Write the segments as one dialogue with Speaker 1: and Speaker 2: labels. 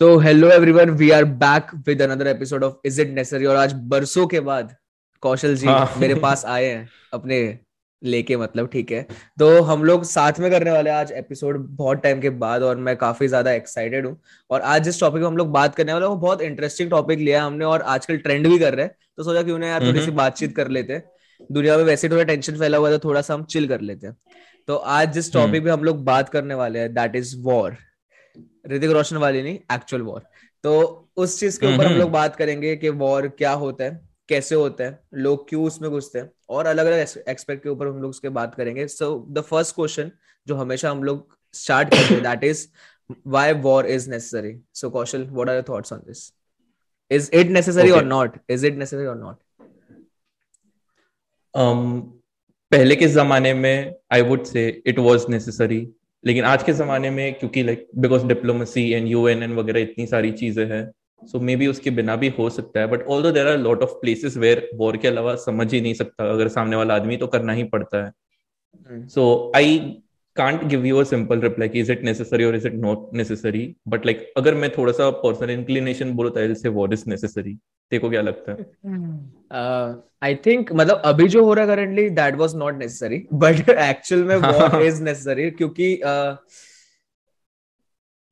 Speaker 1: तो hello everyone we are back with another episode of is it necessary और आज बरसों के बाद कौशल जी हाँ. मेरे पास आए हैं अपने लेके मतलब ठीक है? तो हम लोग साथ में करने वाले आज एपिसोड बहुत टाइम के बाद और मैं काफ़ी ज़्यादा एक्साइटेड हूँ। और आज जिस टॉपिक में हम लोग बात करने वाले वो बहुत इंटरेस्टिंग टॉपिक लिया हमने और आजकल ट्रेंड भी कर रहे हैं। तो सोचा क्यों ना यार थोड़ी सी बातचीत कर लेते हैं। दुनिया में वैसे थोड़ा टेंशन फैला हुआ है तो थोड़ा सा हम चिल कर लेते हैं। तो आज जिस टॉपिक हम्म। पे हम लोग बात करने वाले हैं that is war Hrithik Roshan वाली नहीं एक्चुअल वॉर तो उस चीज़ के ऊपर हम लोग बात करेंगे कि वॉर क्या होता है कैसे होता है लोग क्यों उसमें घुसते हैं और अलग अलग एक्सपेक्ट के ऊपर हम लोग उसके बात करेंगे. सो द फ़र्स्ट क्वेश्चन जो हमेशा हम लोग स्टार्ट करते हैं that is why war is necessary? So kaushal what are your thoughts on this? Is it necessary okay. or not? Is it necessary or not?
Speaker 2: Um पहले के जमाने में I would say it was necessary लेकिन आज के जमाने में क्योंकि like because diplomacy and U N N वगैरह इतनी सारी चीज़ें हैं सो मे बी उसके बिना भी हो सकता है but although there are lot of places where war के अलावा समझ ही नहीं सकता अगर सामने वाला आदमी तो करना ही पड़ता है। So I can't give you a simple reply is it necessary और is it not necessary but like अगर मैं थोड़ा सा पर्सनल इंक्लिनेशन बोलूँ तो से वॉर इज़ नेसेसरी देखो क्या लगता है?
Speaker 1: आई uh, थिंक मतलब अभी जो हो रहा है currently that was not necessary but actual में वॉर इज़ नेसेसरी क्योंकि uh,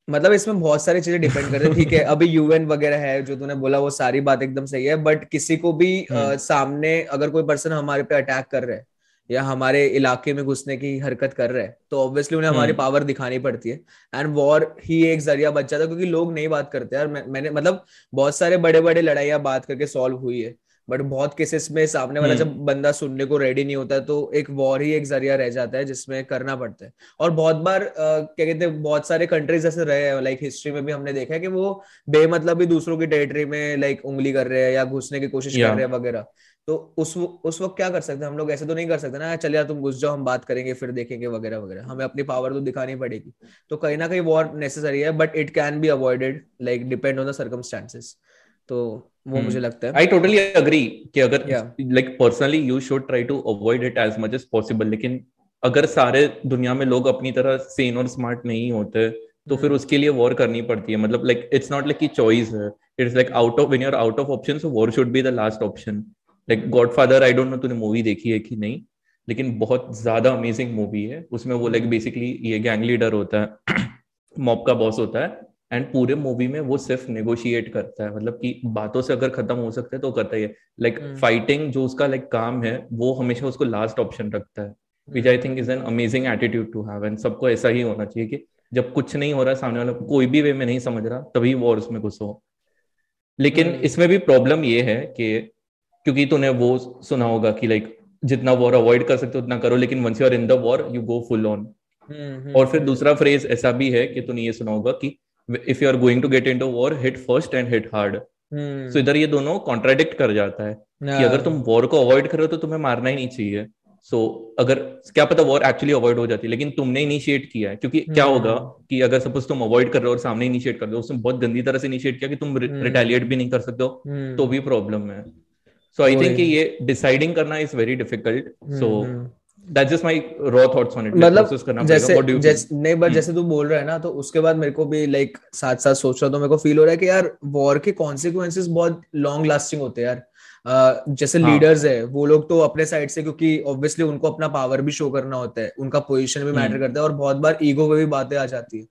Speaker 1: मतलब इसमें बहुत सारी चीज़ें डिपेंड करती है। ठीक है अभी यूएन वगैरह है जो तूने बोला वो सारी बात एकदम सही है। बट किसी को भी uh, हम्म। सामने अगर कोई पर्सन हमारे पे अटैक कर रहे हैं या हमारे इलाके में घुसने की हरकत कर रहे हैं तो ऑब्वियसली उन्हें हमारी पावर हम्म। दिखानी पड़ती है। एंड वॉर ही एक ज़रिया बच जाता है क्योंकि लोग नहीं बात करते यार। मैं, मैंने मतलब बहुत सारे बड़े बड़े लड़ाइयाँ बात करके सॉल्व हुई है बट बहुत केसेस में सामने वाला हम्म। जब बंदा सुनने को रेडी नहीं होता तो एक वॉर ही एक ज़रिया रह जाता है जिसमें करना पड़ता है। और बहुत बार क्या कहते हैं बहुत सारे कंट्रीज़ ऐसे रहे हैं लाइक हिस्ट्री में भी हमने देखा है कि वो बेमतलब भी दूसरों की टेरिटरी में लाइक उंगली कर रहे हैं या घुसने की कोशिश कर रहे हैं वगैरह। तो उस उस वक्त क्या कर सकते हैं? हम लोग ऐसे तो नहीं कर सकते ना चल यार तुम घुस जाओ हम बात करेंगे फिर देखेंगे वगैरह वगैरह। हमें अपनी पावर तो दिखानी पड़ेगी। तो कहीं ना कहीं वॉर नेसेसरी है but it can be avoided like depend on the circumstances तो वो मुझे hmm. लगता है।
Speaker 2: आई टोटली अग्री कि अगर like personally you should try to avoid it as much as possible लेकिन अगर सारे दुनिया में लोग अपनी तरह सेन और स्मार्ट नहीं होते तो फिर hmm. उसके लिए वॉर करनी पड़ती है। मतलब लाइक इट्स नॉट लाइक की चॉइस है। It's like out of when you are out of option so war should be the last option like Godfather I don't know तूने मूवी देखी है कि नहीं? लेकिन बहुत ज़्यादा अमेजिंग मूवी है। उसमें वो लाइक बेसिकली ये गैंग लीडर होता है मॉब का बॉस होता है एंड पूरे मूवी में वो सिर्फ़ नेगोशिएट करता है। मतलब कि बातों से अगर खत्म हो सकता है तो करता ही है। Like like, fighting hmm. जो उसका लाइक like, काम है वो हमेशा उसको लास्ट ऑप्शन रखता है। Which I think is an amazing attitude to have and सबको ऐसा ही होना चाहिए कि जब कुछ नहीं हो रहा सामने वाला कोई भी वे में नहीं समझ रहा तभी वॉर उसमें घुसो। लेकिन हम्म। इसमें भी प्रॉब्लम ये है कि क्योंकि तूने वो सुना होगा कि लाइक जितना वॉर अवॉइड कर सकते हो उतना करो लेकिन once you are in the war you go full on और फिर दूसरा फ्रेज ऐसा भी है कि तूने ये सुना होगा कि if you are going to get into war hit first and hit hard so इधर ये दोनों कॉन्ट्राडिक्ट कर जाता है कि अगर तुम वॉर को अवॉइड करो तो तुम्हें मारना ही नहीं चाहिए। सो so, अगर क्या पता वॉर एक्चुअली अवॉइड हो जाती है लेकिन तुमने इनिशिएट किया है। क्योंकि क्या हम्म। होगा कि अगर सपोज़ तुम अवॉइड कर रहे हो और सामने इनिशिएट कर दो उसमें बहुत गंदी तरह से इनिशिएट किया कि तुम रिटेलिएट हम्म। भी नहीं कर सकते हो हम्म। तो भी प्रॉब्लम है। सो आई थिंक ये डिसाइडिंग करना is very difficult so that's just my raw thoughts on it
Speaker 1: मतलब जैसे जैसे नहीं बट hmm. जैसे तू बोल रहा है ना तो उसके बाद मेरे को भी लाइक साथ साथ सोच रहा तो मेरे को फील हो रहा है कि यार वॉर के कॉन्सिक्वेंसेस बहुत लॉन्ग लास्टिंग होते हैं यार. Uh, जैसे लीडर्स हाँ. है वो लोग तो अपने साइड से क्योंकि ऑब्वियसली उनको अपना पावर भी शो करना होता है. उनका पोजीशन भी मैटर hmm. करता है और बहुत बार ईगो पे भी बातें आ जाती है.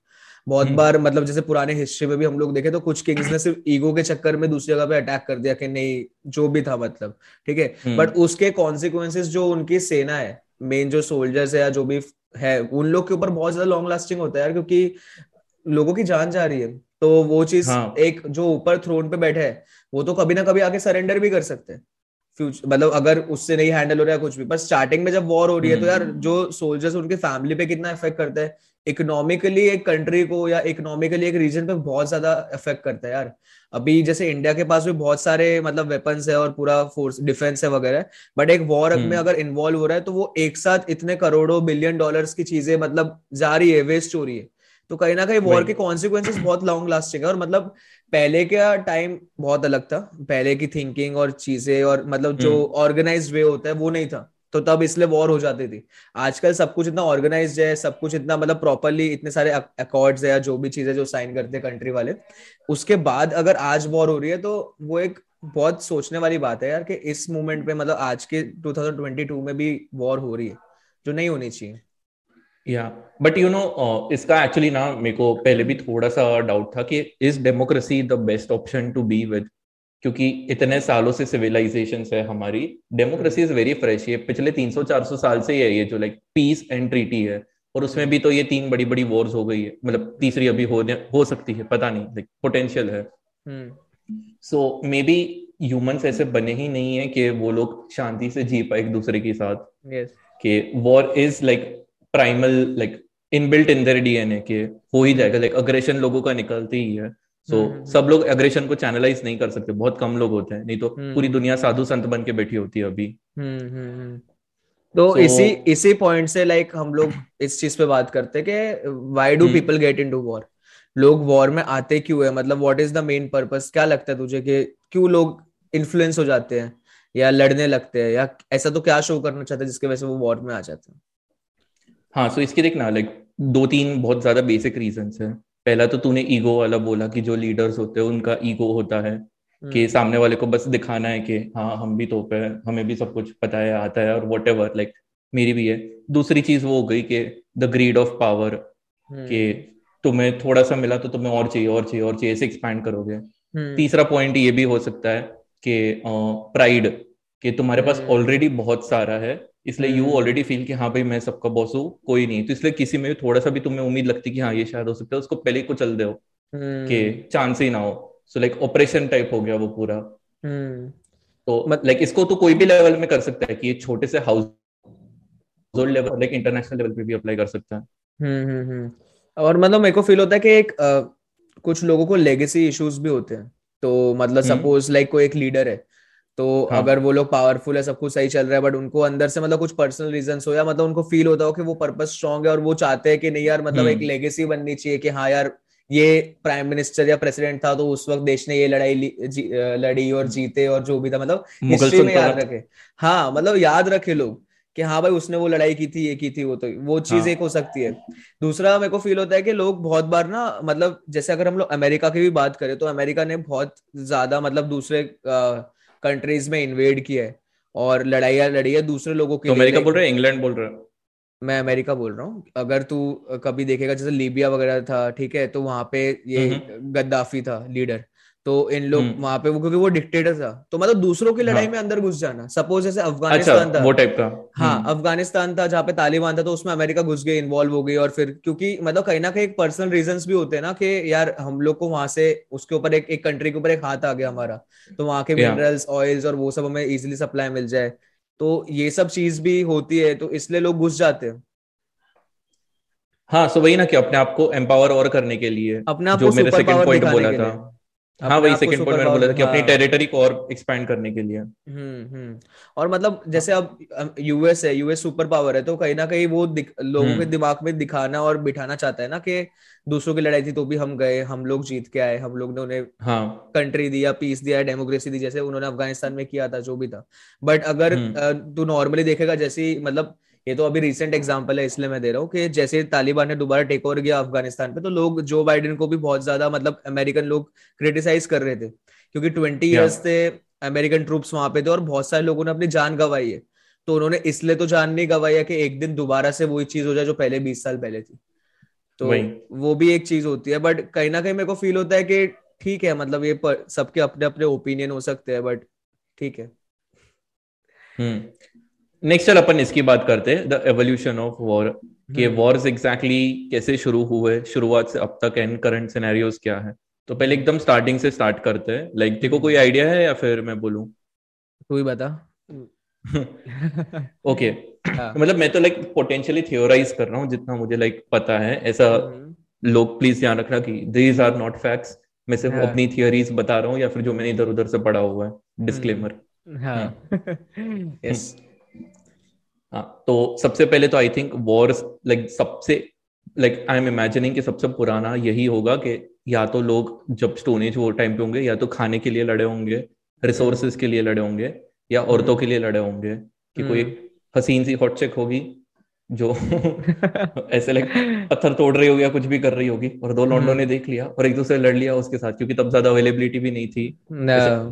Speaker 1: बहुत hmm. बार मतलब जैसे पुराने हिस्ट्री में भी हम लोग देखे तो कुछ किंग्स ने सिर्फ़ ईगो के चक्कर में दूसरी जगह पे अटैक कर दिया कि नहीं जो भी था मतलब ठीक है बट उसके कॉन्सिक्वेंसेस जो उनकी सेना है मेन जो सोल्जर्स है या जो भी है उन लोग के ऊपर बहुत ज़्यादा लॉन्ग लास्टिंग होता है यार क्योंकि लोगों की जान जा रही है तो वो चीज़ हाँ. एक जो ऊपर थ्रोन पे बैठे है वो तो कभी ना कभी आके सरेंडर भी कर सकते हैं फ्यूचर मतलब अगर उससे नहीं हैंडल हो रहा है कुछ भी पर स्टार्टिंग में जब वॉर हो रही है तो यार हम्म। जो सोल्जर्स उनके फैमिली पे कितना इफ़ेक्ट करता है इकोनॉमिकली एक कंट्री को या इकोनॉमिकली एक रीजन पे बहुत ज़्यादा इफ़ेक्ट करता है यार। अभी जैसे इंडिया के पास भी बहुत सारे मतलब वेपन्स है और पूरा फोर्स डिफेंस है वगैरह बट एक वॉर में हम्म। अगर इन्वॉल्व हो रहा है तो वो एक साथ इतने करोड़ों बिलियन डॉलर्स की चीज़ें मतलब जा रही है वेस्ट हो रही है। तो कहीं ना कहीं वॉर के कॉन्सिक्वेंसेस बहुत लॉन्ग लास्टिंग है और मतलब पहले का टाइम बहुत अलग था। पहले की थिंकिंग और चीज़ें और मतलब जो ऑर्गेनाइज हम्म। वे होता है वो नहीं था। तो तब इसलिए वॉर हो जाती थी। आजकल सब कुछ इतना ऑर्गेनाइज है, सब कुछ इतना मतलब प्रॉपरली इतने सारे अकॉर्ड्स है या जो भी चीज़ें जो साइन करते हैं कंट्री वाले। उसके बाद अगर आज वॉर हो रही है तो वो एक बहुत सोचने वाली बात है यार कि इस मोमेंट पे मतलब आज के 2022 में भी वॉर हो रही है, जो नहीं होनी चाहिए।
Speaker 2: या बट यू नो इसका एक्चुअली ना मेरे को पहले भी थोड़ा सा डाउट था कि is democracy the best option to be with क्योंकि इतने सालों से सिविलाइजेशन है हमारी। डेमोक्रेसी इज़ वेरी फ्रेश ये पिछले 300-400 साल से ही है ये जो लाइक पीस एंड ट्रीटी है। और उसमें भी तो ये तीन बड़ी बड़ी वॉर्स हो गई है। मतलब तीसरी अभी हो हो सकती है पता नहीं लाइक पोटेंशियल है। सो मे बी ह्यूमंस ऐसे बने ही नहीं है कि वो लोग शांति से जी पाए एक दूसरे के साथ।
Speaker 1: Yes.
Speaker 2: कि war is like primal like inbuilt in their DNA के हो ही जाएगा। लाइक अग्रेशन लोगों का निकलते ही है। सो so, हम्म, सब हम्म। लोग एग्रेशन को चैनलाइज नहीं कर सकते बहुत कम लोग होते हैं नहीं तो हम्म। पूरी दुनिया साधु संत बन के बैठी होती है अभी।
Speaker 1: तो so, इसी इसी पॉइंट से लाइक हम लोग इस चीज़ पे बात करते हैं कि why do people get into war लोग वॉर में आते क्यों है? मतलब what is the main purpose क्या लगता है तुझे कि क्यों लोग इन्फ्लुएंस हो जाते हैं? या लड़ने लगते हैं? या ऐसा तो क्या शो करना चाहते हैं जिसके वजह से वो वॉर में आ जाते हैं?
Speaker 2: हाँ सो so इसके देखना लाइक दो तीन बहुत ज़्यादा बेसिक रीजन है। पहला तो तूने ईगो वाला बोला कि जो लीडर्स होते हैं उनका ईगो होता है कि हम्म। सामने वाले को बस दिखाना है कि हाँ हम भी तो पे हमें भी सब कुछ पता है आता है और वट एवर लाइक मेरी भी है दूसरी चीज़ वो हो गई कि द ग्रीड ऑफ़ पावर कि तुम्हें थोड़ा सा मिला तो तुम्हें और चाहिए और चाहिए और चाहिए ऐसे एक्सपैंड करोगे हम्म। तीसरा पॉइंट ये भी हो सकता है कि प्राइड कि तुम्हारे पास ऑलरेडी हम्म। बहुत सारा है इसलिए यू ऑलरेडी फील कि हाँ भाई मैं सबका बॉस हूँ कोई नहीं। तो इसलिए किसी में भी थोड़ा सा भी तुम्हें उम्मीद लगती कि हाँ ये शायद हो सकता है उसको पहले को चल दो कि चांस ही ना हो। सो लाइक ऑपरेशन टाइप हो गया वो पूरा। तो लाइक इसको तो कोई भी लेवल में कर सकता है कि ये छोटे से house level like international level पे भी अप्लाई कर सकता है।
Speaker 1: हम्म, हम्म, हम्म। और मतलब मेरे को फील होता है कि एक आ, कुछ लोगों को लेगेसी इश्यूज़ भी होते हैं। तो मतलब सपोज़ लाइक कोई एक लीडर है तो हाँ. अगर वो लोग पावरफुल है सब कुछ सही चल रहा है बट उनको अंदर से मतलब कुछ पर्सनल रीजन हो या मतलब उनको फील होता हो कि वो पर्पज स्ट्रॉन्ग है और वो चाहते हैं कि नहीं यार मतलब एक लेगेसी बननी चाहिए कि हाँ यार ये प्राइम मिनिस्टर या प्रेसिडेंट था तो उस वक्त देश ने ये लड़ाई लड़ी और जीते और जो भी था मतलब हिस्ट्री में याद रखे हाँ मतलब याद रखे लोग कि हाँ भाई उसने वो लड़ाई की थी ये की थी वो तो वो चीज़ हाँ. एक हो सकती है दूसरा मेरे को फील होता है कि लोग बहुत बार ना मतलब जैसे अगर हम लोग अमेरिका की भी बात करें तो अमेरिका ने बहुत ज़्यादा मतलब दूसरे कंट्रीज़ में इन्वेड किया है और लड़ाइया लड़ी है दूसरे लोगों के
Speaker 2: तो अमेरिका बोल रहे हैं? इंग्लैंड बोल रहे हैं?
Speaker 1: मैं अमेरिका बोल रहा हूँ। अगर तू कभी देखेगा जैसे लीबिया वगैरह था ठीक है तो वहाँ पे ये गद्दाफी था लीडर। तो इन लोग हम्म। वहाँ पे वो क्योंकि वो डिक्टेटर था। तो मतलब दूसरों की लड़ाई हाँ. में अंदर घुस जाना। सपोज़ जैसे अफ़गानिस्तान अच्छा, था।
Speaker 2: वो टाइप का।
Speaker 1: हाँ हम्म। अफ़गानिस्तान था जहाँ पे तालिबान था तो उसमें अमेरिका घुस गई इन्वॉल्व हो गई और फिर क्योंकि मतलब कहीं ना कहीं एक पर्सनल रीजन भी होते हैं ना कि यार हम लोग को वहाँ से उसके ऊपर एक एक कंट्री के ऊपर एक हाथ आ गया हमारा। तो वहाँ के मिनरल्स ऑयल्स और वो सब हमें इजिली सप्लाई मिल जाए। तो ये सब चीज़ भी होती है तो इसलिए लोग घुस जाते हैं।
Speaker 2: हाँ सो वही ना कि अपने आप को एम्पावर और करने के लिए
Speaker 1: अपने आप को मेरे सेकंड पॉइंट बोला था।
Speaker 2: हाँ वही सेकंड पॉइंट मैंने बोला था कि अपनी टेरिटरी को और एक्सपैंड करने के लिए
Speaker 1: हम्म हम्म और मतलब जैसे अब यूएस है यूएस सुपर पावर है तो कहीं ना कहीं वो लोगों के हम्म। दिमाग में दिखाना और बिठाना चाहता है ना कि दूसरों की लड़ाई थी तो भी हम गए हम लोग जीत के आए हम लोग ने उन्हें हाँ कंट्री दिया पीस दिया डेमोक्रेसी दी जैसे उन्होंने अफ़गानिस्तान में किया था जो भी था बट अगर हम्म। तू नॉर्मली देखेगा जैसे मतलब ये तो अभी रिसेंट एग्ज़ाम्पल है इसलिए मैं दे रहा हूँ कि जैसे तालिबान ने दोबारा टेक ओवर किया अफ़गानिस्तान पे तो लोग जो बाइडेन को भी बहुत ज़्यादा मतलब अमेरिकन लोग क्रिटिसाइज कर रहे थे क्योंकि ट्वेंटी ईयर्स थे अमेरिकन ट्रूप्स वहाँ पे थे और बहुत सारे लोगों ने अपनी जान गंवाई है। तो उन्होंने इसलिए तो जान नहीं गंवाई है कि एक दिन दोबारा से वही चीज़ हो जाए जो पहले बीस साल पहले थी। तो वो भी एक चीज़ होती है बट कहीं ना कहीं मेरे को फील होता है कि ठीक है मतलब ये सबके अपने अपने ओपिनियन हो सकते हैं बट ठीक है।
Speaker 2: हम्म। नेक्स्ट चल अपन इसकी बात करते हैं द एवोल्यूशन ऑफ़ वॉर कि वॉर्स हम्म। एग्जैक्टली कैसे शुरू हुए शुरुआत से अब तक एंड करंट सिनेरियोस क्या है? तो पहले एकदम स्टार्टिंग से स्टार्ट करते हैं। लाइक like, देखो कोई आइडिया है या फिर मैं बोलूँ?
Speaker 1: तू ही बता।
Speaker 2: ओके हाँ। मतलब मैं तो लाइक पोटेंशियली थियोराइज कर रहा हूँ जितना मुझे लाइक पता है। ऐसा हम्म। लोग प्लीज़ ध्यान रखना कि दीज आर नॉट फैक्ट्स मैं सिर्फ़ हाँ। अपनी थियोरीज बता रहा हूँ या फिर जो मैंने इधर उधर से पढ़ा हुआ है। Disclaimer
Speaker 1: hmm. हाँ। यस
Speaker 2: हाँ तो सबसे पहले तो आई थिंक वॉर्स लाइक सबसे लाइक आई एम इमेजिनिंग कि सबसे पुराना यही होगा कि या तो लोग जब स्टोनेज वो टाइम पे होंगे या तो खाने के लिए लड़े होंगे रिसोर्सेज के लिए लड़े होंगे या औरतों के लिए लड़े होंगे कि कोई हसीन सी हॉट चेक होगी जो ऐसे लाइक पत्थर तोड़ रही होगी या कुछ भी कर रही होगी और दो लॉन्डो ने देख लिया और एक दूसरे लड़ लिया उसके साथ क्योंकि तब ज़्यादा अवेलेबिलिटी भी नहीं थी।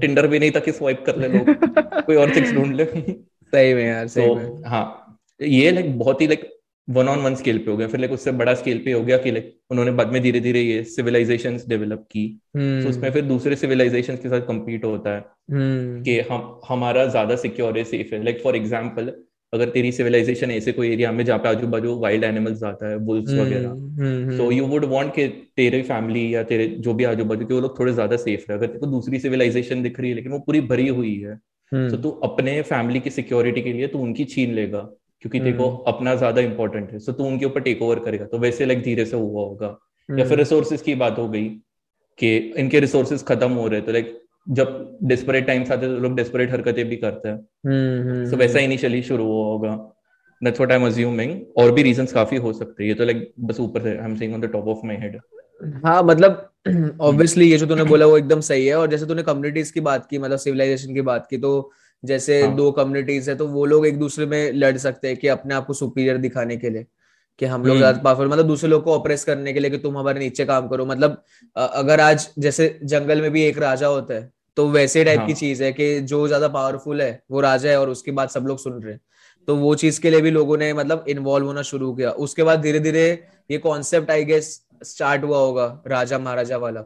Speaker 2: टिंडर भी नहीं था कि स्वाइप कर ले लोग कोई और चिक्स ढूंढ ले।
Speaker 1: सही में यार सही तो, में।
Speaker 2: हाँ ये लाइक बहुत ही like one on one scale पे हो गया। फिर लाइक उससे बड़ा स्केल पे हो गया कि लाइक उन्होंने बाद में धीरे धीरे ये सिविलाइजेशन डेवलप की। तो उसमें फिर दूसरे सिविलाइजेशन के साथ कम्पीट होता है
Speaker 1: हम्म।
Speaker 2: कि हम हमारा ज़्यादा सिक्योर है सेफ़ है। लाइक फॉर एग्ज़ाम्पल अगर तेरी सिविलाइजेशन ऐसे कोई एरिया में जहाँ पे आजू बाजू वाइल्ड एनिमल्स आता है बुल्स हम्म, वगैरह। तो यू वुड वांट कि तेरे फैमिली या तेरे जो भी आजू बाजू के वो लोग थोड़े ज़्यादा सेफ़ रहे। अगर तेरे को दूसरी सिविलाइजेशन दिख रही है लेकिन वो पूरी भरी हुई है तो तू अपने फैमिली की सिक्योरिटी के लिए तू उनकी छीन लेगा क्योंकि देखो हम्म। अपना ज़्यादा इंपॉर्टेंट है। सो तू उनके ऊपर टेक ओवर करेगा। तो वैसे लाइक धीरे से हुआ होगा। या फिर रिसोर्सेज हम्म। की बात हो गई कि इनके रिसोर्सेज खत्म हो रहे तो लाइक जब डिस्परेट टाइम्स आते तो लोग डिस्परेट हरकतें भी करते हैं। सो
Speaker 1: हम्म,
Speaker 2: वैसा इनिशियली शुरू हुआ होगा। That's what I am assuming और भी रीजंस काफ़ी हो सकते हैं। ये तो लाइक बस ऊपर से I am saying on the top of my head
Speaker 1: हाँ मतलब ऑब्वियसली ये जो तूने बोला वो एकदम सही है और जैसे तूने कम्युनिटीज की बात की मतलब सिविलाइजेशन की बात की तो जैसे हाँ. दो कम्युनिटीज है तो वो लोग एक दूसरे में लड़ सकते हैं कि अपने आप को सुपीरियर दिखाने के लिए कि हम लोग हम्म। ज़्यादा पावरफुल मतलब दूसरे लोग को ऑपरेस करने के लिए कि तुम हमारे नीचे काम करो मतलब अगर आज जैसे जंगल में भी एक राजा होता है तो वैसे टाइप हाँ. की चीज़ है कि जो ज़्यादा पावरफुल है वो राजा है और उसकी बात सब लोग सुन रहे हैं तो वो चीज़ के लिए भी लोगों ने मतलब इन्वॉल्व होना शुरू किया। उसके बाद धीरे धीरे ये कॉन्सेप्ट आई गेस स्टार्ट हुआ होगा राजा महाराजा वाला।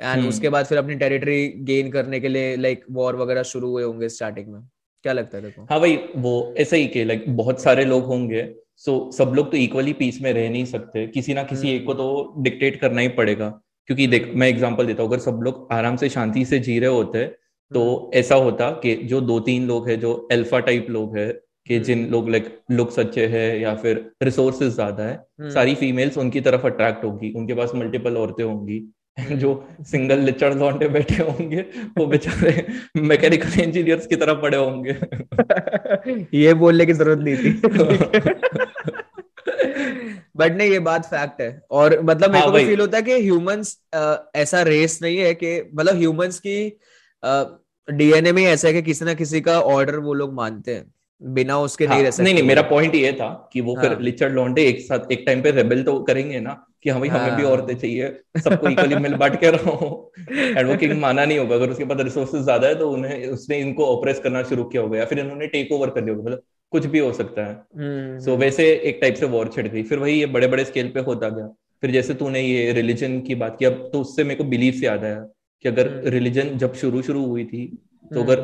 Speaker 1: And hmm. उसके बाद फिर अपनी टेरिटरी गेन करने के लिए लाइक वॉर वगैरह शुरू हुए होंगे स्टार्टिंग में। क्या लगता है देखो
Speaker 2: हाँ भाई वो ऐसे ही के लाइक बहुत सारे लोग होंगे सो सब लोग तो इक्वली पीस में रह नहीं सकते। किसी ना किसी एक को तो डिक्टेट करना ही पड़ेगा। क्योंकि देख मैं एग्जांपल देता हूँ अगर सब लोग आराम से शांति से जी रहे होते तो हम्म। ऐसा होता कि जो दो तीन लोग हैं जो अल्फ़ा टाइप लोग है कि हम्म। जिन लोग लाइक लुक्स अच्छे हैं या फिर रिसोर्सेज ज़्यादा है सारी फीमेल्स उनकी तरफ़ अट्रैक्ट होगी। उनके पास मल्टीपल औरतें होंगी। जो सिंगल लिचड़ लौंडे बैठे होंगे वो बेचारे मैकेनिकल इंजीनियर्स की तरफ़ पड़े होंगे।
Speaker 1: ये बोलने की ज़रूरत नहीं थी। बट नहीं ये बात फैक्ट है। और मतलब मेरे हाँ, को भी फील होता है कि ह्यूमंस ऐसा रेस नहीं है कि मतलब ह्यूमंस की डीएनए में ऐसा है कि किसी ना किसी का ऑर्डर वो लोग मानते हैं। बिना उसके
Speaker 2: हाँ, नहीं रह सकते नहीं नहीं मेरा पॉइंट ये था कि वो हाँ. फिर लिचड़ लौंडे एक साथ एक टाइम पे रेबेल तो करेंगे ना कि हमें हाँ. हमें भी हाँ। औरतें चाहिए सबको इक्वली मिल बांट के रहो एंड वो किंग माना नहीं होगा अगर उसके पास रिसोर्सेज ज़्यादा है तो उन्हें उसने इनको ऑपरेस करना शुरू किया होगा या फिर इन्होंने टेक ओवर कर लिया होगा मतलब कुछ भी हो सकता है सो हम्म, so, हम्म। वैसे एक टाइप से वॉर छिड़ गई फिर वही ये बड़े बड़े स्केल पे होता गया फिर जैसे तूने ये रिलीजन की बात की अब तो उससे मेरे को बिलीव से याद आया कि अगर रिलीजन हम्म। जब शुरू शुरू हुई थी तो अगर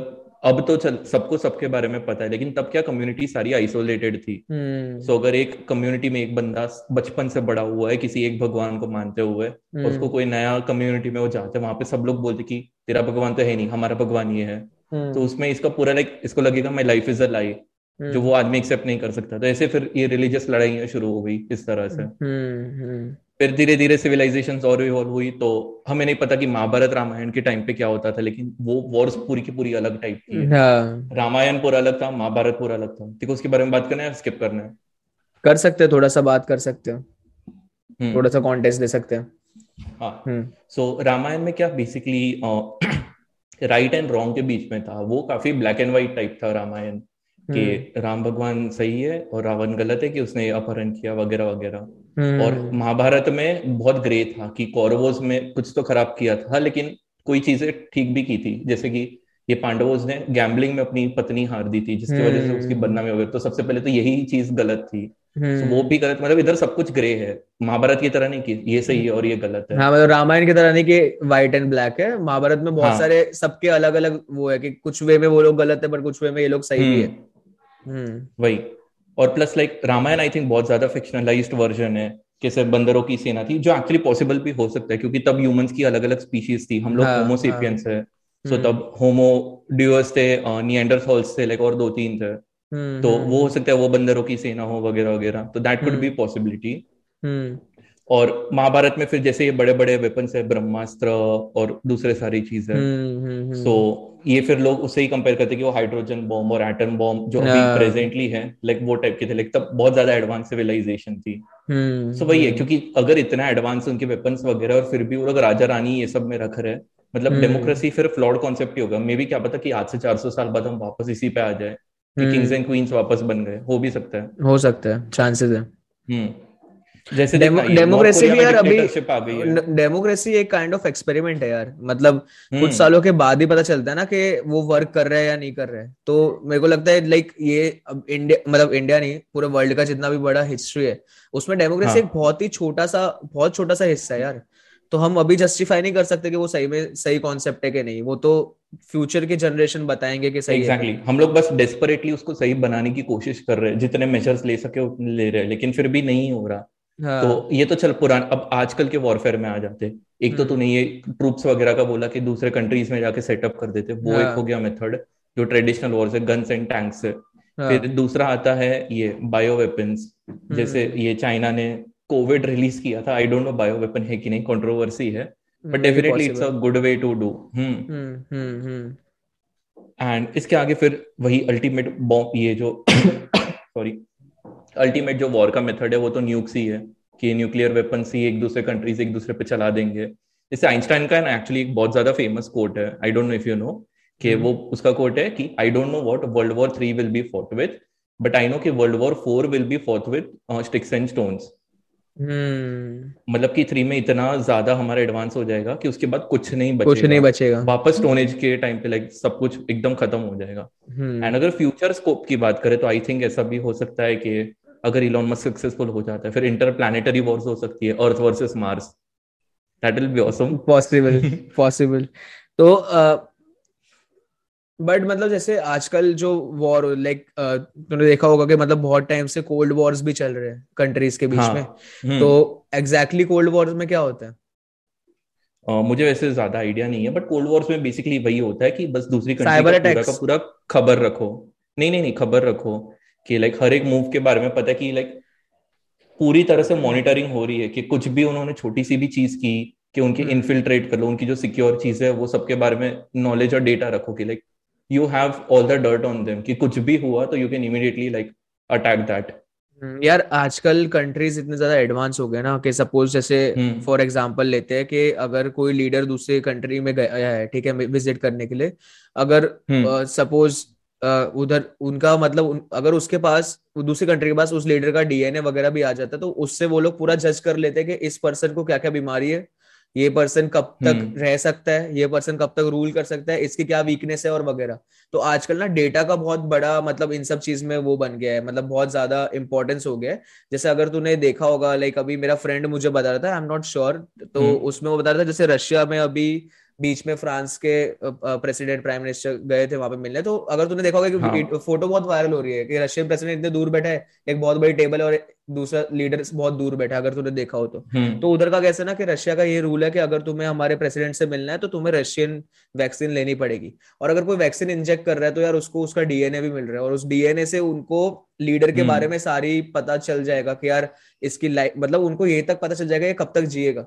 Speaker 2: अब तो चल सबको सबके बारे में पता है लेकिन तब क्या कम्युनिटी सारी आइसोलेटेड थी सो so, अगर एक कम्युनिटी में एक बंदा बचपन से बड़ा हुआ है किसी एक भगवान को मानते हुए. और उसको कोई नया कम्युनिटी में वो जाते हैं वहाँ पे सब लोग बोलते कि तेरा भगवान तो है नहीं हमारा भगवान ये है hmm. तो उसमें इसका पूरा लाइक इसको लगेगा माई लाइफ इज़ अ लाई जो वो आदमी एक्सेप्ट नहीं कर सकता। तो ऐसे फिर ये रिलीजियस लड़ाइयाँ शुरू हो गई इस तरह से। फिर धीरे धीरे सिविलाइजेशन और इवॉल्व हुई तो हमें नहीं पता कि महाभारत रामायण के टाइम पे क्या होता था लेकिन वो वॉर्स पूरी की पूरी अलग टाइप की
Speaker 1: हाँ.
Speaker 2: रामायण पूरा अलग था महाभारत पूरा अलग था। ठीक है उसके बारे में बात करना है स्किप करना है।
Speaker 1: कर सकते हो थोड़ा सा बात कर सकते हो। हम्म। थोड़ा सा कॉन्टेस्ट दे सकते हैं।
Speaker 2: हाँ। सो हम्म। so, रामायण में क्या बेसिकली राइट एंड रॉन्ग के बीच में था। वो काफ़ी ब्लैक एंड व्हाइट टाइप था रामायण। कि हम्म। राम भगवान सही है और रावण गलत है कि उसने अपहरण किया वगैरह वगैरह हम्म। और महाभारत में बहुत ग्रे था कि कौरवों में कुछ तो खराब किया था लेकिन कोई चीज़ें ठीक भी की थी जैसे कि ये पांडवों ने गैम्बलिंग में अपनी पत्नी हार दी थी जिसकी वजह से उसकी हम्म। बदनामी हो गई तो सबसे पहले तो यही चीज़ गलत थी तो वो भी गलत मतलब इधर सब कुछ ग्रे है महाभारत की तरह नहीं की ये सही है और ये गलत है
Speaker 1: हाँ मतलब रामायण की तरह नहीं कि व्हाइट एंड ब्लैक है महाभारत में बहुत हाँ. सारे सबके अलग अलग वो है कि कुछ वे में वो लोग गलत है पर कुछ वे में ये लोग सही भी है
Speaker 2: हम्म। वही। और plus like Ramayana I think बहुत ज़्यादा फिक्शनलाइज्ड वर्जन है कि सिर्फ़ बंदरों की सेना थी जो एक्चुअली पॉसिबल भी हो सकता है क्योंकि तब ह्यूमंस की अलग अलग स्पीशीज थी। हम लोग हाँ, होमोसेपियंस हाँ, है। सो हम्म। तब होमो ड्यूअर्स थे नियंडरथॉल्स थे लाइक और दो तीन थे। हम्म, तो वो हो सकता है वो बंदरों की सेना हो वगैरह वगैरह। तो दैट कुड बी पॉसिबिलिटी और महाभारत में फिर जैसे ये बड़े बड़े वेपन्स है ब्रह्मास्त्र और दूसरे सारी चीज़ें। सो so, ये फिर लोग उससे ही कंपेयर करते कि वो हाइड्रोजन बॉम्ब और एटम बॉम्ब जो अभी प्रेजेंटली है लाइक वो टाइप के थे लाइक तब बहुत ज़्यादा एडवांस सिविलाइजेशन थी। सो
Speaker 1: हम्म,
Speaker 2: वही है। क्योंकि अगर इतना एडवांस उनके वेपन्स वगैरह और फिर भी वो लोग राजा रानी ये सब में रख रहे मतलब डेमोक्रेसी हम्म। फिर फ्लॉड कॉन्सेप्ट ही होगा। मे भी क्या पता कि आज से 400 साल बाद हम वापस इसी पे आ जाए कि किंग्स एंड क्वींस वापस बन गए हो भी सकता है।
Speaker 1: हो सकता है चांसेस है। हम्म
Speaker 2: जैसे
Speaker 1: डेमोक्रेसी भी यार अभी डेमोक्रेसी एक काइंड ऑफ़ एक्सपेरिमेंट है यार। मतलब कुछ हम्म। सालों के बाद ही पता चलता है ना कि वो वर्क कर रहे हैं या नहीं कर रहे तो मेरे को लगता है लाइक ये अब इंडिया मतलब इंडिया नहीं पूरे वर्ल्ड का जितना भी बड़ा हिस्ट्री है उसमें डेमोक्रेसी हाँ. एक बहुत ही छोटा सा बहुत छोटा सा हिस्सा है यार। तो हम अभी जस्टिफाई नहीं कर सकते कि वो सही में सही कॉन्सेप्ट है कि नहीं। वो तो फ्यूचर के जनरेशन बताएँगे कि सही
Speaker 2: exactly. है हम लोग बस डेस्परेटली उसको सही बनाने की कोशिश कर रहे हैं। जितने मेजर्स ले सके उतने ले रहे हैं। लेकिन फिर भी नहीं हो रहा। हाँ. तो ये तो चल पुरान अब आजकल के वॉरफेयर में आ जाते एक तो हम्म। तूने ये ट्रूप्स वगैरह का बोला कि दूसरे कंट्रीज़ में जाके सेटअप कर देते वो हाँ. एक हो गया मेथड जो ट्रेडिशनल वॉर से गन्स एंड टैंक्स से हाँ. फिर दूसरा आता है ये बायो वेपन्स जैसे हम्म। ये चाइना ने कोविड रिलीज़ किया था I don't know bio weapon है कि नहीं कंट्रोवर्सी है but definitely it's a good way to do and इसके आगे फिर वही अल्टीमेट बॉम्ब ये जो सॉरी अल्टीमेट जो वॉर का मेथड है वो तो न्यूक्स ही है कि न्यूक्लियर वेपन ही एक दूसरे कंट्रीज़ एक दूसरे पे चला देंगे। जैसे आइंस्टाइन का एक्चुअली एक बहुत ज़्यादा फ़ेमस कोट है। I don't know if you know कि वो उसका कोट है कि I don't know what World War Three will be fought with but I know कि World War Four will be fought with sticks and stones मतलब कि three में इतना ज़्यादा हमारा एडवांस हो जाएगा कि उसके बाद कुछ नहीं बचेगा।
Speaker 1: कुछ नहीं बचेगा।
Speaker 2: वापस स्टोन एज के टाइम पे लाइक सब कुछ एकदम खत्म हो जाएगा। And hmm. अगर फ्यूचर स्कोप की बात करें तो आई थिंक ऐसा भी हो सकता है कि अगर इलॉन मस्क सक्सेसफुल हो जाता है फिर इंटर प्लानिटरी वॉर्स हो सकती है Earth versus Mars that will be awesome
Speaker 1: possible possible तो बट uh, मतलब जैसे आजकल जो वॉर लाइक uh, तूने देखा होगा कि मतलब बहुत टाइम से कोल्ड वॉर्स भी चल रहे हैं कंट्रीज़ के बीच हाँ, में। हम्म। तो एग्जैक्टली कोल्ड वॉर्स में क्या होता है?
Speaker 2: Uh, मुझे वैसे ज़्यादा आइडिया नहीं है बट कोल्ड वॉर्स में बेसिकली वही होता है कि बस दूसरी कंट्री का पूरा का पूरा खबर रखो। नहीं नहीं नहीं खबर रखो। कि लाइक हर एक मूव के बारे में पता है कि लाइक पूरी तरह से मॉनिटरिंग हो रही है कि कुछ भी उन्होंने छोटी सी भी चीज़ की कि उनकी इनफिल्ट्रेट हम्म। कर लो उनकी जो सिक्योर चीज़ है वो सबके बारे में नॉलेज और डेटा रखो कि like you have all the dirt on them कि कुछ भी हुआ तो you can immediately like attack that
Speaker 1: यार आजकल कंट्रीज़ इतने ज़्यादा एडवांस हो गए ना कि सपोज़ जैसे फॉर हम्म। एग्जांपल लेते हैं कि अगर कोई लीडर दूसरे कंट्री में गया है ठीक है विज़िट करने के लिए अगर सपोज़ uh, उधर उनका मतलब अगर उसके पास दूसरी कंट्री के पास उस लीडर का डीएनए वगैरह भी आ जाता है तो उससे वो लोग पूरा जज कर लेते हैं कि इस पर्सन को क्या क्या बीमारी है ये पर्सन कब तक हम्म। रह सकता है ये पर्सन कब तक रूल कर सकता है इसकी क्या वीकनेस है और वगैरह तो आजकल ना डेटा का बहुत बड़ा मतलब इन सब चीज़ में वो बन गया है मतलब बहुत ज़्यादा इंपॉर्टेंस हो गया है जैसे अगर तूने देखा होगा लाइक अभी मेरा फ्रेंड मुझे बता रहा था आई एम नॉट श्योर तो हम्म। उसमें वो बता रहा था जैसे रशिया में अभी बीच में फ्रांस के प्रेसिडेंट प्राइम मिनिस्टर गए थे वहाँ पे मिलने तो अगर तूने देखा होगा कि हाँ. फ़ोटो बहुत वायरल हो रही है कि रशियन प्रेसिडेंट इतने दूर बैठा है एक बहुत बड़ी टेबल है और दूसरा लीडर बहुत दूर बैठा है अगर तूने देखा हो तो हम्म। तो उधर का कैसे ना कि रशिया का ये रूल है कि अगर तुम्हें हमारे प्रेसिडेंट से मिलना है तो तुम्हें रशियन वैक्सीन लेनी पड़ेगी और अगर कोई वैक्सीन इंजेक्ट कर रहा है तो यार उसको उसका डीएनए भी मिल रहा है और उस डीएनए से उनको लीडर के बारे हम्म। में सारी पता चल जाएगा कि यार इसकी लाइफ मतलब उनको ये तक पता चल जाएगा ये कब तक जिएगा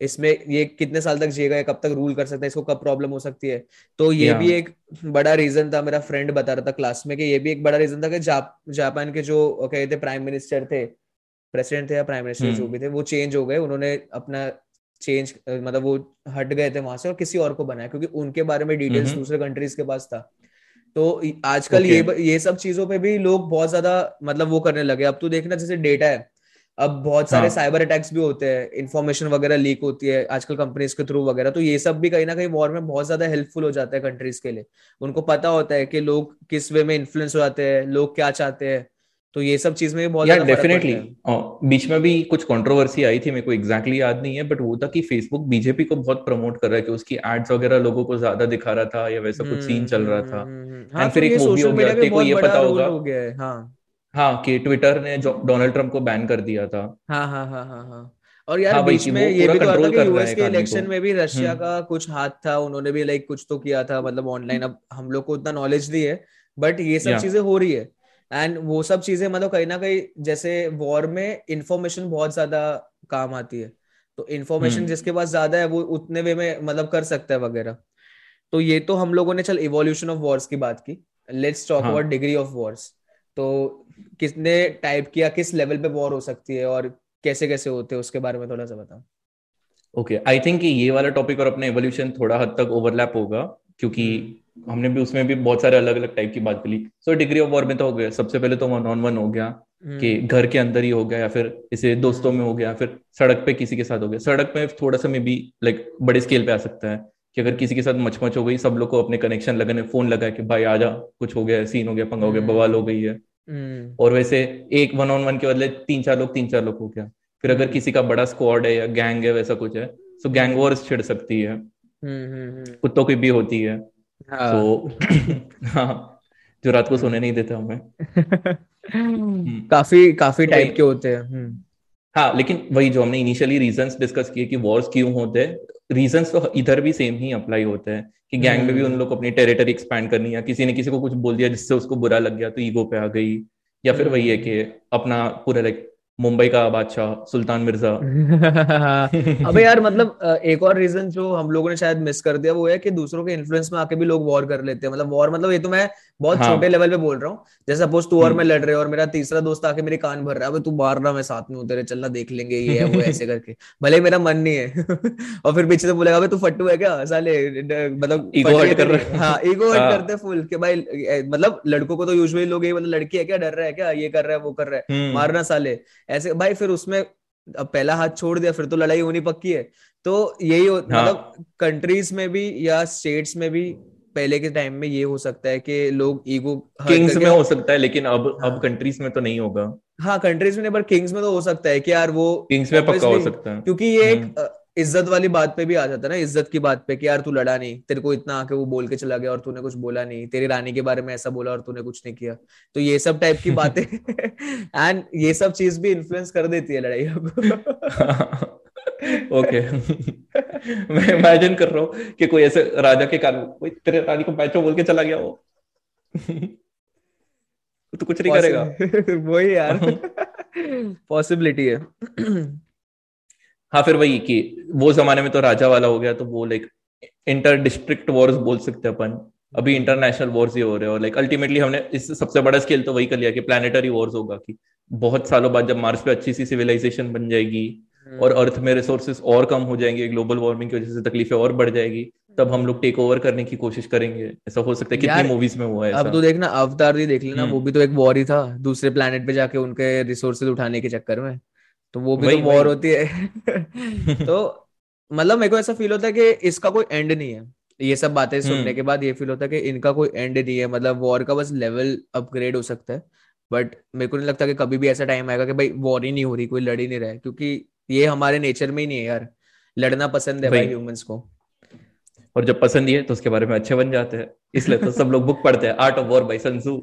Speaker 1: इसमें ये कितने साल तक जिएगा कब तक रूल कर सकता है इसको कब प्रॉब्लम हो सकती है? तो ये भी एक बड़ा रीजन था मेरा फ्रेंड बता रहा था क्लास में कि ये भी एक बड़ा रीजन था कि जाप, जापान के जो कहे थे प्राइम मिनिस्टर थे प्रेसिडेंट थे या प्राइम मिनिस्टर जो हम्म। भी थे वो चेंज हो गए उन्होंने अपना चेंज मतलब वो हट गए थे वहाँ से और किसी और को बनाया क्योंकि उनके बारे में डिटेल्स दूसरे कंट्रीज़ के पास था। तो आजकल okay. ये ये सब चीज़ों पे भी लोग बहुत ज़्यादा मतलब वो करने लगे। अब तो देखना जैसे डेटा है अब बहुत सारे हाँ. साइबर अटैक्स भी होते हैं इन्फॉर्मेशन वगैरह लीक होती है आजकल कंपनीज़ के थ्रू वगैरह तो ये सब भी कहीं ना कहीं वॉर में बहुत ज़्यादा हेल्पफुल हो जाता है कंट्रीज़ के लिए। उनको पता होता है कि लोग किस वे में इन्फ्लुएंस हो जाते हैं लोग क्या चाहते हैं तो ये सब चीज़ में भी बहुत
Speaker 2: डेफिनेटली बीच में भी कुछ कंट्रोवर्सी आई थी मेरे को एग्जैक्टली याद नहीं है बट वो था कि फेसबुक बीजेपी को बहुत प्रमोट कर रहा है कि उसकी एड्स वगैरह लोगों को ज़्यादा दिखा रहा था या वैसा कुछ सीन चल रहा था। एंड हम्म, हम्म, हाँ, फिर तो एक मूवी हो गया तेरे को ये पता होगा। हाँ कि ट्विटर ने डोनाल्ड ट्रंप को बैन कर दिया था।
Speaker 1: हाँ हाँ हाँ हाँ हाँ। और यार हाँ बीच में ये भी तो आता कि यूएस के इलेक्शन में भी रशिया हम्म। का कुछ हाथ था उन्होंने भी लाइक कुछ तो किया था मतलब ऑनलाइन अब हम लोग को उतना नॉलेज नहीं है बट ये सब चीज़ें हो रही है। एंड वो सब चीज़ें मतलब कहीं ना कहीं जैसे वॉर में इंफॉर्मेशन बहुत ज़्यादा काम आती है। तो इन्फॉर्मेशन हम्म। जिसके पास ज़्यादा है वो उतने वे में मतलब कर सकता है वगैरह। तो ये तो हम लोगों ने चल इवोल्यूशन ऑफ़ वॉर्स की बात की। Let's talk about degree of wars तो कितने टाइप किया किस लेवल पे वॉर हो सकती है और कैसे कैसे होते हैं उसके बारे में थोड़ा सा बताओ
Speaker 2: ओके आई थिंक ये वाला टॉपिक और अपने एवोल्यूशन थोड़ा हद तक ओवरलैप होगा क्योंकि हमने भी उसमें भी बहुत सारे अलग अलग टाइप की बात करी सो डिग्री ऑफ़ वॉर में तो हो गया सबसे पहले तो वन ऑन वन हो गया कि हम्म। घर के अंदर ही हो गया या फिर इसे दोस्तों में हो गया फिर सड़क पे किसी के साथ हो गया सड़क पे थोड़ा सा मे भी लाइक बड़े स्केल पे आ सकता है कि अगर किसी के साथ मचमच हो गई सब लोग को अपने कनेक्शन लगाने फ़ोन लगा कि भाई आजा कुछ हो गया सीन हो गया पंगा हो गया हम्म। बवाल हो गई है। और वैसे एक वन ऑन वन के बदले तीन चार लोग तीन चार लोग हो गया। फिर अगर किसी का बड़ा स्क्वाड है या गैंग है वैसा कुछ है तो गैंग वॉर्स छिड़ सकती है। कुत्तों की भी होती है। हाँ। तो हाँ जो रात को सोने नहीं देता हमें।
Speaker 1: हम्म। काफ़ी काफ़ी टाइप के होते हैं हम्म।
Speaker 2: हाँ लेकिन वही जो हमने इनिशियली रीजंस डिस्कस किए कि वॉर्स क्यों होते हैं रीजंस तो इधर भी सेम ही अप्लाई होते हैं कि गैंग में भी हम्म। उन लोग को अपनी टेरिटरी एक्सपैंड करनी है किसी ने किसी को कुछ बोल दिया जिससे उसको बुरा लग गया तो ईगो पे आ गई या फिर वही है कि अपना पूरा लाइक मुंबई का बादशाह सुल्तान मिर्ज़ा।
Speaker 1: अबे यार मतलब एक और रीजन जो हम लोगों ने शायद मिस कर दिया वो है कि दूसरों के इन्फ्लुएंस में आके भी लोग वॉर कर लेते हैं। मतलब वॉर मतलब ये तो मैं बहुत हाँ. छोटे लेवल पे बोल रहा हूँ। जैसे सपोज़ तू और हम्म। मैं लड़ रहे और मेरा तीसरा दोस्त आके मेरे कान भर रहा है तू मार रहा मैं साथ में उतरे चलना देख लेंगे ये है वो ऐसे करके। भले मेरा मन नहीं है। और फिर पीछे से बोलेगा तू फट्टू है क्या? साले मतलब ईगो हर्ट कर रहे हाँ। ईगो हर्ट करते फुल कि भाई मतलब लड़कों को तो यूजुअली लोग यही मतलब लड़की है क्या? डर रहा है क्या? ये कर रहा है वो कर रहा है। हम्म। मारना साले। ऐसे भाई फिर उसमें अब पहला हाथ छोड़ दिया फिर तो लड़ाई होनी पक्की है। तो यही हाँ. मतलब कंट्रीज़ में भी या स्टेट्स में भी पहले के टाइम में ये हो सकता है कि लोग ईगो
Speaker 2: किंग्स में हो सकता है लेकिन अब हाँ. अब कंट्रीज़ में तो नहीं होगा
Speaker 1: हाँ कंट्रीज़ में नहीं पर किंग्स में तो हो सकता है कि यार वो
Speaker 2: किंग्स में पक्का हो सकता है
Speaker 1: क्योंकि ये एक हम्म। इज़्ज़त वाली बात पे भी आ जाता है ना इज़्ज़त की बात पे कि यार तू लड़ा नहीं तेरे को इतना आके वो बोल के चला गया और तूने कुछ बोला नहीं तेरी रानी के बारे में ऐसा बोला और तूने कुछ नहीं किया तो ये सब टाइप की बातें एंड ये सब चीज़ भी इन्फ्लुएंस कर देती है लड़ाई
Speaker 2: ओके मैं इमेजिन कर रहा हूँ कि कोई ऐसे राजा के कान कोई तेरे रानी को बैचो बोल के चला गया वो। तो कुछ नहीं करेगा।
Speaker 1: वही यार। पॉसिबिलिटी है।
Speaker 2: हाँ फिर वही कि वो जमाने में तो राजा वाला हो गया तो वो लाइक इंटर डिस्ट्रिक्ट वॉर्स बोल सकते हैं अपन। अभी इंटरनेशनल वॉर्स ही हो रहे हैं और लाइक अल्टीमेटली हमने इस सबसे बड़ा स्केल तो वही कर लिया कि प्लानिटरी वॉर्स होगा कि बहुत सालों बाद जब मार्स पे अच्छी सी सिविलाइजेशन बन जाएगी और अर्थ में रिसोर्सेस और कम हो जाएँगे ग्लोबल वार्मिंग की वजह से तकलीफें और बढ़ जाएगी तब हम लोग टेक ओवर करने की कोशिश करेंगे। ऐसा हो सकता है कितनी मूवीज़ में हुआ है
Speaker 1: अब तो देखना अवतार भी देख लेना हम्म। वो भी तो एक वॉर ही था दूसरे प्लेनेट पे जाके उनके रिसोर्सेज उठाने के चक्कर में। तो वो भी तो वॉर होती है। तो मतलब मेरे को ऐसा फील होता है कि इसका कोई एंड नहीं है। ये सब बातें सुनने हम्म। के बाद ये फील होता है कि इनका कोई एंड नहीं है। मतलब वॉर का बस लेवल अपग्रेड हो सकता है। बट मेरे को नहीं लगता कि कभी भी ऐसा टाइम आएगा कि भाई वॉर ही नहीं हो रही कोई लड़ ही नहीं रहा है। क्योंकि ये हमारे नेचर में ही नहीं है यार। लड़ना पसंद है भाई ह्यूमंस को।
Speaker 2: और जब पसंद ही है तो उसके बारे में अच्छे बन जाते हैं। इसलिए तो सब लोग बुक पढ़ते हैं Art of War by Sun Tzu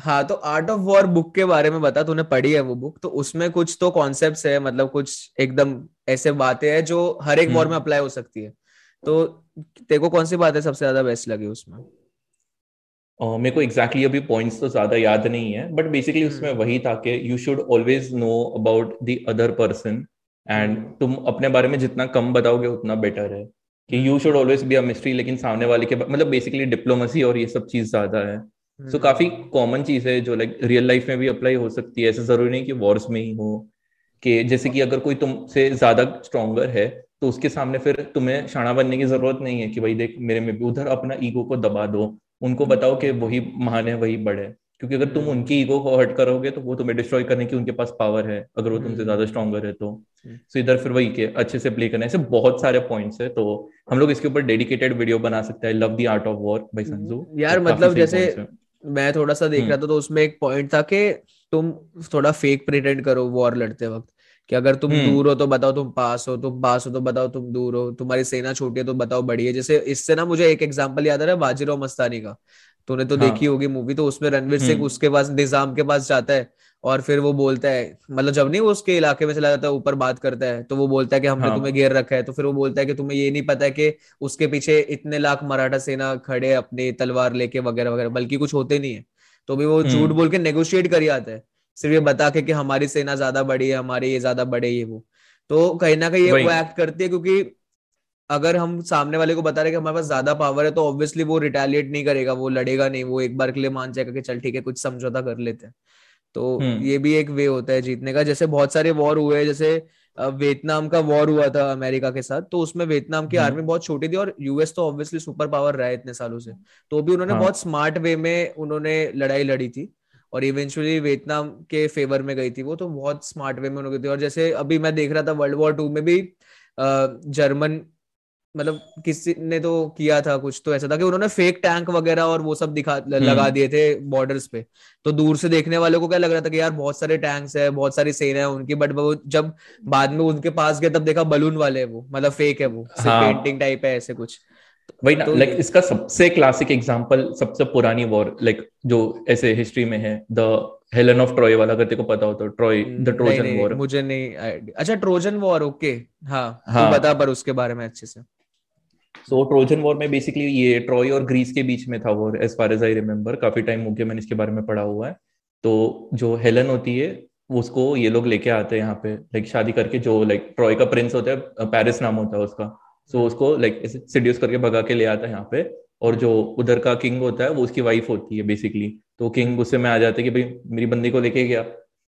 Speaker 1: हाँ तो आर्ट ऑफ़ वॉर बुक के बारे में बता तूने पढ़ी है वो बुक तो उसमें कुछ तो कॉन्सेप्ट है मतलब कुछ एकदम ऐसे बातें हैं जो हर एक वॉर में अप्लाई हम्म। हो सकती है। तो तेरे को कौन सी बातें सबसे ज़्यादा बेस्ट लगी उसमें?
Speaker 2: Uh, मेरे को एग्जैक्टली exactly अभी पॉइंट्स तो ज़्यादा याद नहीं है बट बेसिकली उसमें हम्म। वही था कि you should always know about the other person and तुम अपने बारे में जितना कम बताओगे उतना बेटर है। कि you should always be a mystery लेकिन सामने वाले के मतलब बेसिकली डिप्लोमेसी और ये सब चीज़ ज़्यादा है। सो so, काफ़ी कॉमन चीज़ है जो लाइक रियल लाइफ में भी अप्लाई हो सकती है। ऐसा ज़रूरी नहीं कि वॉर्स में ही हो कि जैसे कि अगर कोई तुमसे ज़्यादा स्ट्रोंगर है तो उसके सामने फिर तुम्हें शाणा बनने की ज़रूरत नहीं है कि भाई देख मेरे में भी उधर अपना ईगो को दबा दो। उनको बताओ कि वही महान है वही बड़े क्योंकि अगर तुम हम्म। उनकी ईगो को हर्ट करोगे तो वो तुम्हें डिस्ट्रॉय करने की उनके पास पावर है अगर वो तुमसे हम्म। ज़्यादा स्ट्रॉगर है तो। सो हम्म। इधर फिर वही के अच्छे से प्ले करना ऐसे बहुत सारे पॉइंट्स है। तो हम लोग इसके ऊपर डेडिकेटेड वीडियो बना सकते हैं love the art of war by Sun Tzu
Speaker 1: यार तो मतलब जैसे मैं थोड़ा सा देख रहा था तो उसमें एक पॉइंट था कि तुम थोड़ा फेक प्रिटेंड करो वॉर लड़ते वक्त। कि अगर तुम दूर हो तो बताओ तुम पास हो तुम पास हो तो बताओ तुम दूर हो तुम्हारी सेना छोटी है तो बताओ बड़ी है जैसे इससे ना मुझे एक एग्ज़ाम्पल याद आ रहा है बाजीराव मस्तानी का तूने तो हाँ. देखी होगी मूवी तो उसमें रणवीर सिंह उसके पास निज़ाम के पास जाता है और फिर वो बोलता है मतलब जब नहीं वो उसके इलाके में चला जाता है ऊपर बात करता है तो वो बोलता है कि हमने हाँ. तुम्हें घेर रखा है तो फिर वो बोलता है कि तुम्हें ये नहीं पता है कि उसके पीछे इतने लाख मराठा सेना खड़े अपनी तलवार लेके वगैरह वगैरह बल्कि कुछ होते नहीं है तो भी वो झूठ हम्म। बोल के नेगोशिएट कर आता है सिर्फ़ ये बता के कि हमारी सेना ज़्यादा बड़ी है हमारे ये ज़्यादा बड़े ये वो तो कहीं ना कहीं ये वो एक्ट करती है क्योंकि अगर हम सामने वाले को बता रहे कि हमारे पास ज़्यादा पावर है तो ऑब्वियसली वो रिटेलिएट नहीं करेगा वो लड़ेगा नहीं वो एक बार के लिए मान जाएगा कि चल ठीक है कुछ समझौता कर लेते हैं तो हम्म। ये भी एक वे होता है जीतने का जैसे बहुत सारे वॉर हुए जैसे वियतनाम का वॉर हुआ था अमेरिका के साथ तो उसमें वियतनाम की आर्मी हम्म। बहुत छोटी थी और यूएस तो ऑब्वियसली सुपर पावर रहा है इतने सालों से तो भी उन्होंने हाँ. बहुत स्मार्ट वे में उन्होंने लड़ाई लड़ी थी और इवेंचुअली वियतनाम के फेवर में गई थी वो तो बहुत स्मार्ट वे में उन्होंने थी और जैसे अभी मैं देख रहा था वर्ल्ड वॉर टू में भी जर्मन मतलब किसी ने तो किया था कुछ तो ऐसा था कि उन्होंने फेक टैंक वगैरह और वो सब दिखा लगा हम्म। दिए थे बॉर्डर्स पे तो दूर से देखने वालों को क्या लग रहा था कि यार बहुत सारे टैंक्स है बहुत सारी सेना है उनकी बट वो जब बाद में उनके पास गए तब देखा बलून वाले वो मतलब फेक है वो हाँ। पेंटिंग टाइप है ऐसे कुछ
Speaker 2: वही ना लाइक तो, इसका सबसे क्लासिक एग्जांपल सबसे पुरानी वॉर लाइक जो ऐसे हिस्ट्री में है द हेलन ऑफ़ ट्रॉय वाला अगर तेको पता हो तो ट्रॉय द ट्रोजन वॉर
Speaker 1: मुझे नहीं अच्छा ट्रोजन वॉर ओके हाँ हाँ। बता पर उसके बारे में अच्छे से।
Speaker 2: सो ट्रोजन वॉर में बेसिकली ये ट्रॉय और ग्रीस के बीच में था war as far as I remember काफ़ी टाइम हो गया मैंने इसके बारे में पढ़ा हुआ है। तो जो हेलन होती है उसको ये लोग लेके आते हैं यहाँ पे लाइक शादी करके जो लाइक ट्रॉय का प्रिंस होता है पेरिस नाम होता है उसका। सो so, उसको लाइक सिड्यूस करके भगा के ले आता है यहाँ पे। और जो उधर का किंग होता है वो उसकी वाइफ होती है बेसिकली तो किंग गुस्से में आ जाते हैं कि भाई मेरी बंदी को लेके गया।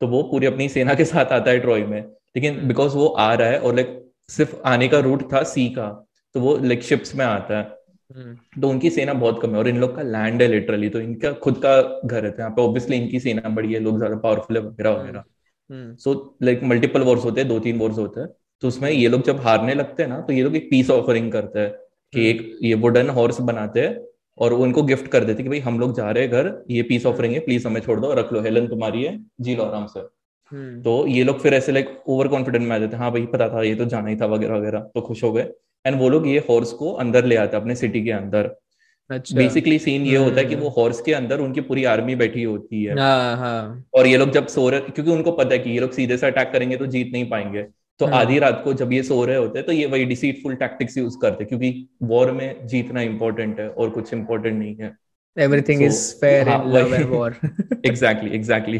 Speaker 2: तो वो पूरी अपनी सेना के साथ आता है ट्रॉय में। लेकिन बिकॉज़ वो आ रहा है और लाइक सिर्फ़ आने का रूट था सी का तो वो लाइक शिप्स में आता है। हम्म। तो उनकी सेना बहुत कम है और इन लोग का लैंड है लिटरली तो इनका खुद का घर है यहाँ पे ऑब्वियसली इनकी सेना बड़ी है लोग ज़्यादा पावरफुल है वगैरह वगैरह। सो लाइक मल्टीपल वॉर्स होते हैं दो तीन वॉर्स होते हैं। तो उसमें ये लोग जब हारने लगते हैं ना तो ये लोग एक पीस ऑफरिंग करते हैं कि हम्म। एक ये वुडन हॉर्स बनाते हैं और वो उनको गिफ्ट कर देते कि भाई हम लोग जा रहे हैं घर ये पीस ऑफरिंग है प्लीज़ हमें छोड़ दो रख लो हेलन तुम्हारी है जी लो आराम से हम्म। तो ये लोग फिर ऐसे लाइक ओवर कॉन्फिडेंट में आ जाते हैं हाँ भाई पता था ये तो जाना ही था वगैरह वगैरह तो खुश हो गए एंड वो लोग ये हॉर्स को अंदर ले आते अपने सिटी के अंदर अच्छा बेसिकली सीन ये होता है कि वो हॉर्स हम्म। के अंदर उनकी पूरी आर्मी बैठी होती है हाँ, हाँ. और ये लोग जब सो रहे क्योंकि उनको पता है कि ये लोग सीधे से अटैक करेंगे तो जीत नहीं पाएँगे तो हम्म। आधी रात को जब ये सो रहे होते हैं तो ये वही डिसीटफुल टैक्टिक्स यूज़ करते क्योंकि वॉर में जीतना इंपॉर्टेंट है और कुछ इंपॉर्टेंट नहीं है।
Speaker 1: Everything is fair in love and war
Speaker 2: exactly exactly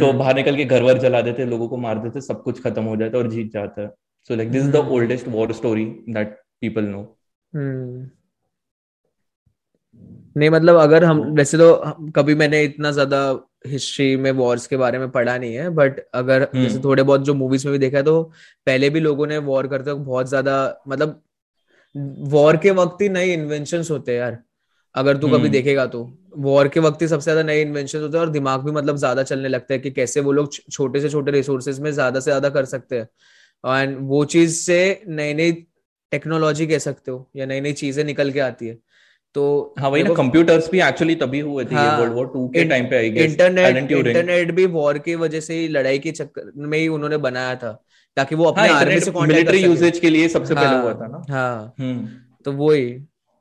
Speaker 2: तो बाहर निकल के घर वर जला देते लोगों को मार देते सब कुछ खत्म हो जाता है और जीत जाता है। So like this is the oldest war story that people know
Speaker 1: नहीं मतलब अगर हम वैसे तो कभी मैंने इतना ज़्यादा हिस्ट्री में वॉर्स के बारे में पढ़ा नहीं है बट अगर hmm. जैसे थोड़े बहुत जो मूवीज़ में भी देखा है तो पहले भी लोगों ने वॉर करते वक्त बहुत ज़्यादा मतलब वॉर के वक्त ही नए इन्वेंशन होते हैं यार अगर तू. कभी देखेगा तो वॉर के वक्त ही सबसे ज़्यादा नए इन्वेंशन होते हैं और दिमाग भी मतलब ज़्यादा चलने लगता है कि कैसे वो लोग छोटे से छोटे रिसोर्सेज में ज़्यादा से ज़्यादा कर सकते हैं एंड वो चीज़ से नई नई टेक्नोलॉजी कह सकते हो या नई नई चीज़ें निकल के आती है तो
Speaker 2: हाँ वही ना कंप्यूटर्स भी एक्चुअली तभी हुए थे हाँ, वर्ल्ड वॉर टू के टाइम पे आई
Speaker 1: गेस इंटरनेट इंटरनेट भी वॉर की वजह से ही लड़ाई के चक्कर में ही उन्होंने बनाया था ताकि वो अपने हाँ, आर्मी से
Speaker 2: मिलिट्री यूजेज के लिए सबसे हाँ, पहले हुआ था ना।
Speaker 1: हाँ हम्म। तो वही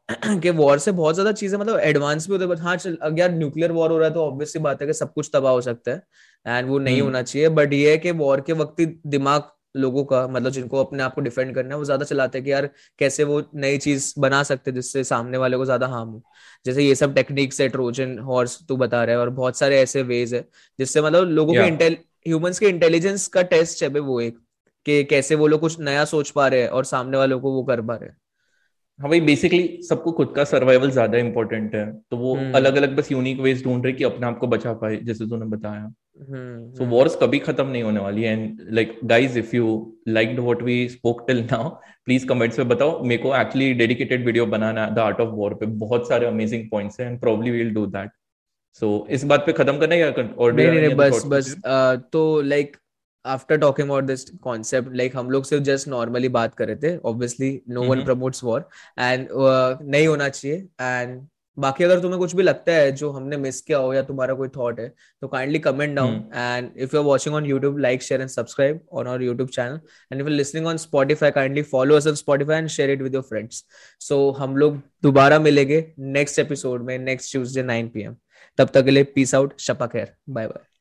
Speaker 1: कि वॉर से बहुत ज़्यादा चीज़ें मतलब एडवांस भी होते हैं हाँ चल अगर न्यूक्लियर वॉर हो रहा है तो ऑब्वियसली बात है कि सब कुछ तबाह हो सकता है एंड वो नहीं हम्म। होना चाहिए। बट ये है कि वॉर के वक्त ही दिमाग लोगों का मतलब जिनको अपने आप को डिफेंड करना है वो ज़्यादा चलाते हैं कि यार कैसे वो नई चीज़ बना सकते जिससे सामने वाले को ज़्यादा हार्म हो। जैसे ये सब टेक्निक्स है ट्रोजन हॉर्स तू बता रहा है और बहुत सारे ऐसे वेज है जिससे मतलब लोगों के इंटेल ह्यूमंस के इंटेलिजेंस का टेस्ट है वो एक कि कैसे वो लोग कुछ नया सोच पा रहे हैं और सामने वालों को वो कर पा रहे हैं।
Speaker 2: हाँ भाई बेसिकली सबको खुद का सर्वाइवल ज़्यादा इंपॉर्टेंट है। तो वो अलग अलग बस यूनिक वेज ढूंढ रहे कि अपने आप को बचा पाए जैसे तूने बताया। सो वॉर्स कभी खत्म नहीं होने वाली and like guys if you like what we spoke till now please comments में बताओ। मेरे को एक्चुअली डेडिकेटेड वीडियो बनाना द आर्ट ऑफ़ वॉर पे। बहुत सारे अमेजिंग पॉइंट्स हैं and probably will do that so इस बात पे खत्म करना है
Speaker 1: और नहीं नहीं बस बस तो like after talking about this concept like हम लोग सिर्फ़ जस्ट नॉर्मली बात कर रहे थे obviously no one promotes war and नहीं होना चाहिए एंड बाकी अगर तुम्हें कुछ भी लगता है जो हमने मिस किया हो या तुम्हारा कोई थॉट है तो kindly comment down and if you are watching on YouTube like share and subscribe on our YouTube channel and if you listening on Spotify kindly follow us on Spotify and share it with your friends so हम लोग दोबारा मिलेंगे next episode में next Tuesday 9 PM तब तक के लिए peace out शपा खैर बाय बाय